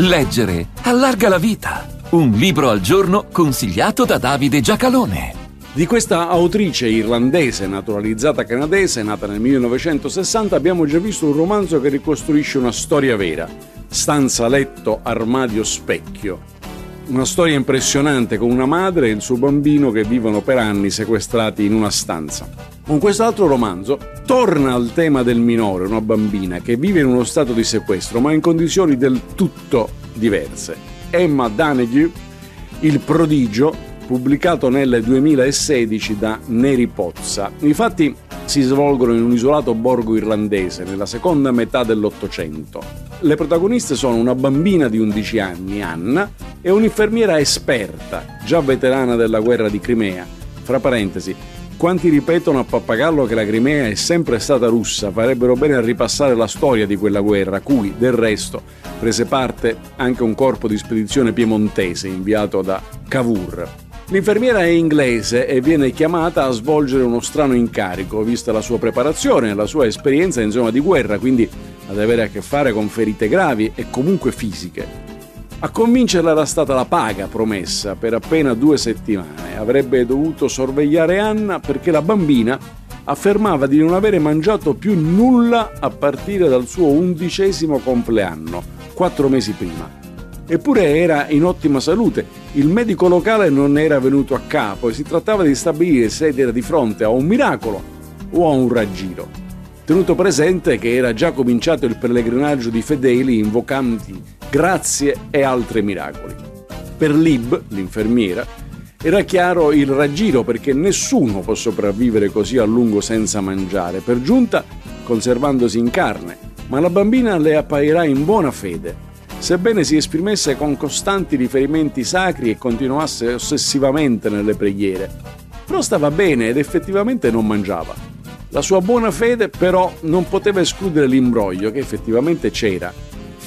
Leggere allarga la vita. Un libro al giorno consigliato da Davide Giacalone. Di questa autrice irlandese naturalizzata canadese, nata nel 1960, abbiamo già visto un romanzo che ricostruisce una storia vera. Stanza, letto, armadio, specchio. Una storia impressionante con una madre e il suo bambino che vivono per anni sequestrati in una stanza. Con quest'altro romanzo torna al tema del minore, una bambina che vive in uno stato di sequestro, ma in condizioni del tutto diverse. Emma Daneghu, Il prodigio, pubblicato nel 2016 da Neri Pozza. I fatti si svolgono in un isolato borgo irlandese nella seconda metà dell'Ottocento. Le protagoniste sono una bambina di 11 anni, Anna, e un'infermiera esperta, già veterana della guerra di Crimea. Fra parentesi, quanti ripetono a pappagallo che la Crimea è sempre stata russa farebbero bene a ripassare la storia di quella guerra, cui, del resto, prese parte anche un corpo di spedizione piemontese inviato da Cavour. L'infermiera è inglese e viene chiamata a svolgere uno strano incarico, vista la sua preparazione e la sua esperienza in zona di guerra, quindi ad avere a che fare con ferite gravi e comunque fisiche. A convincerla era stata la paga promessa per appena due settimane. Avrebbe dovuto sorvegliare Anna perché la bambina affermava di non avere mangiato più nulla a partire dal suo undicesimo compleanno, quattro mesi prima. Eppure era in ottima salute, il medico locale non era venuto a capo e si trattava di stabilire se era di fronte a un miracolo o a un raggiro tenuto presente che era già cominciato il pellegrinaggio di fedeli invocanti grazie e altri miracoli. Per Lib, l'infermiera, era chiaro il raggiro perché nessuno può sopravvivere così a lungo senza mangiare, per giunta conservandosi in carne, ma la bambina le apparirà in buona fede, sebbene si esprimesse con costanti riferimenti sacri e continuasse ossessivamente nelle preghiere. Però stava bene ed effettivamente non mangiava. La sua buona fede però non poteva escludere l'imbroglio che effettivamente c'era.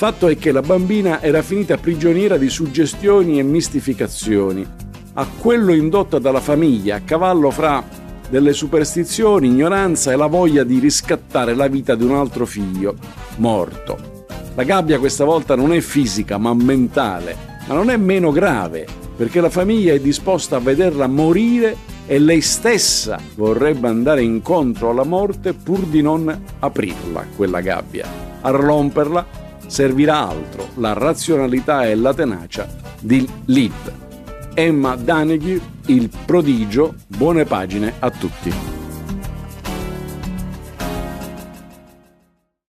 Fatto è che la bambina era finita prigioniera di suggestioni e mistificazioni, a quello indotta dalla famiglia, a cavallo fra delle superstizioni, ignoranza e la voglia di riscattare la vita di un altro figlio, morto. La gabbia questa volta non è fisica ma mentale, ma non è meno grave, perché la famiglia è disposta a vederla morire e lei stessa vorrebbe andare incontro alla morte pur di non aprirla, quella gabbia. A romperla servirà altro, la razionalità e la tenacia di Lib. Emma Daneghi, il prodigio, buone pagine a tutti.